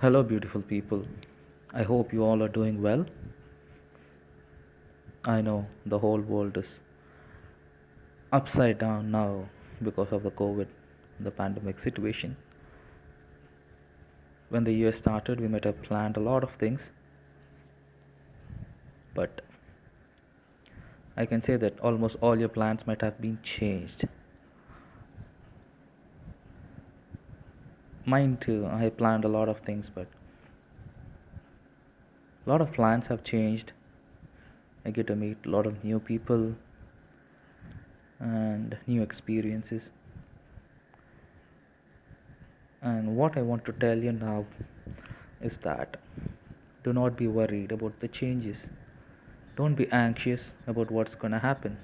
Hello, beautiful people. I hope you all are doing well. I know the whole world is upside down now because of the COVID, the pandemic situation. When the year started, we might have planned a lot of things, but I can say that almost all your plans might have been changed. Mine too, I planned a lot of things, but a lot of plans have changed. I get to meet a lot of new people and new experiences. And what I want to tell you now is that do not be worried about the changes. Don't be anxious about what's going to happen.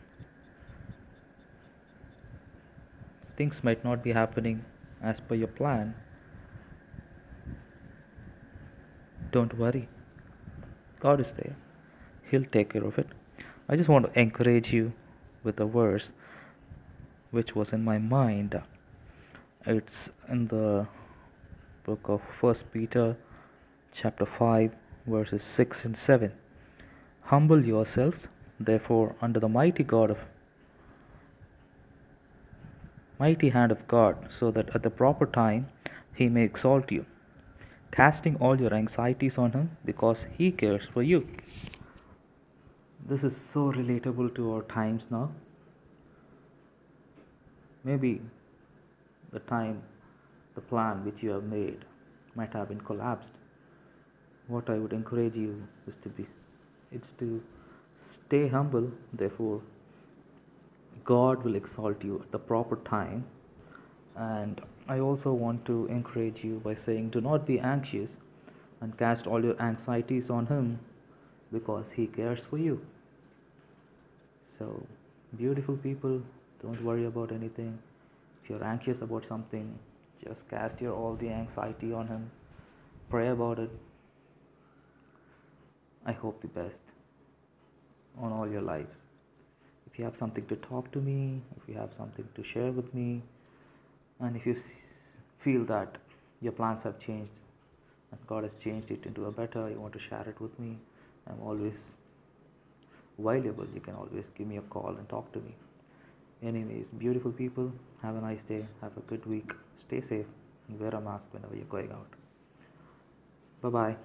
Things might not be happening as per your plan. Don't worry. God is there. He'll take care of it. I just want to encourage you with a verse which was in my mind. It's in the book of First Peter chapter 5 verses 6 and 7. Humble yourselves therefore under the mighty God of mighty hand of God so that at the proper time he may exalt you casting all your anxieties on Him because He cares for you. This is so relatable to our times now. Maybe the time, the plan which you have made might have been collapsed. What I would encourage you is to be, it's to stay humble, therefore, God will exalt you at the proper time and I also want to encourage you by saying, do not be anxious and cast all your anxieties on Him because He cares for you. So, beautiful people, don't worry about anything. If you're anxious about something, just cast your all the anxiety on Him. Pray about it. I hope the best on all your lives. If you have something to talk to me, if you have something to share with me, and if you feel that your plans have changed and God has changed it into a better, you want to share it with me, I'm always available. You can always give me a call and talk to me. Anyways, beautiful people, have a nice day, have a good week, stay safe, and wear a mask whenever you're going out. Bye bye.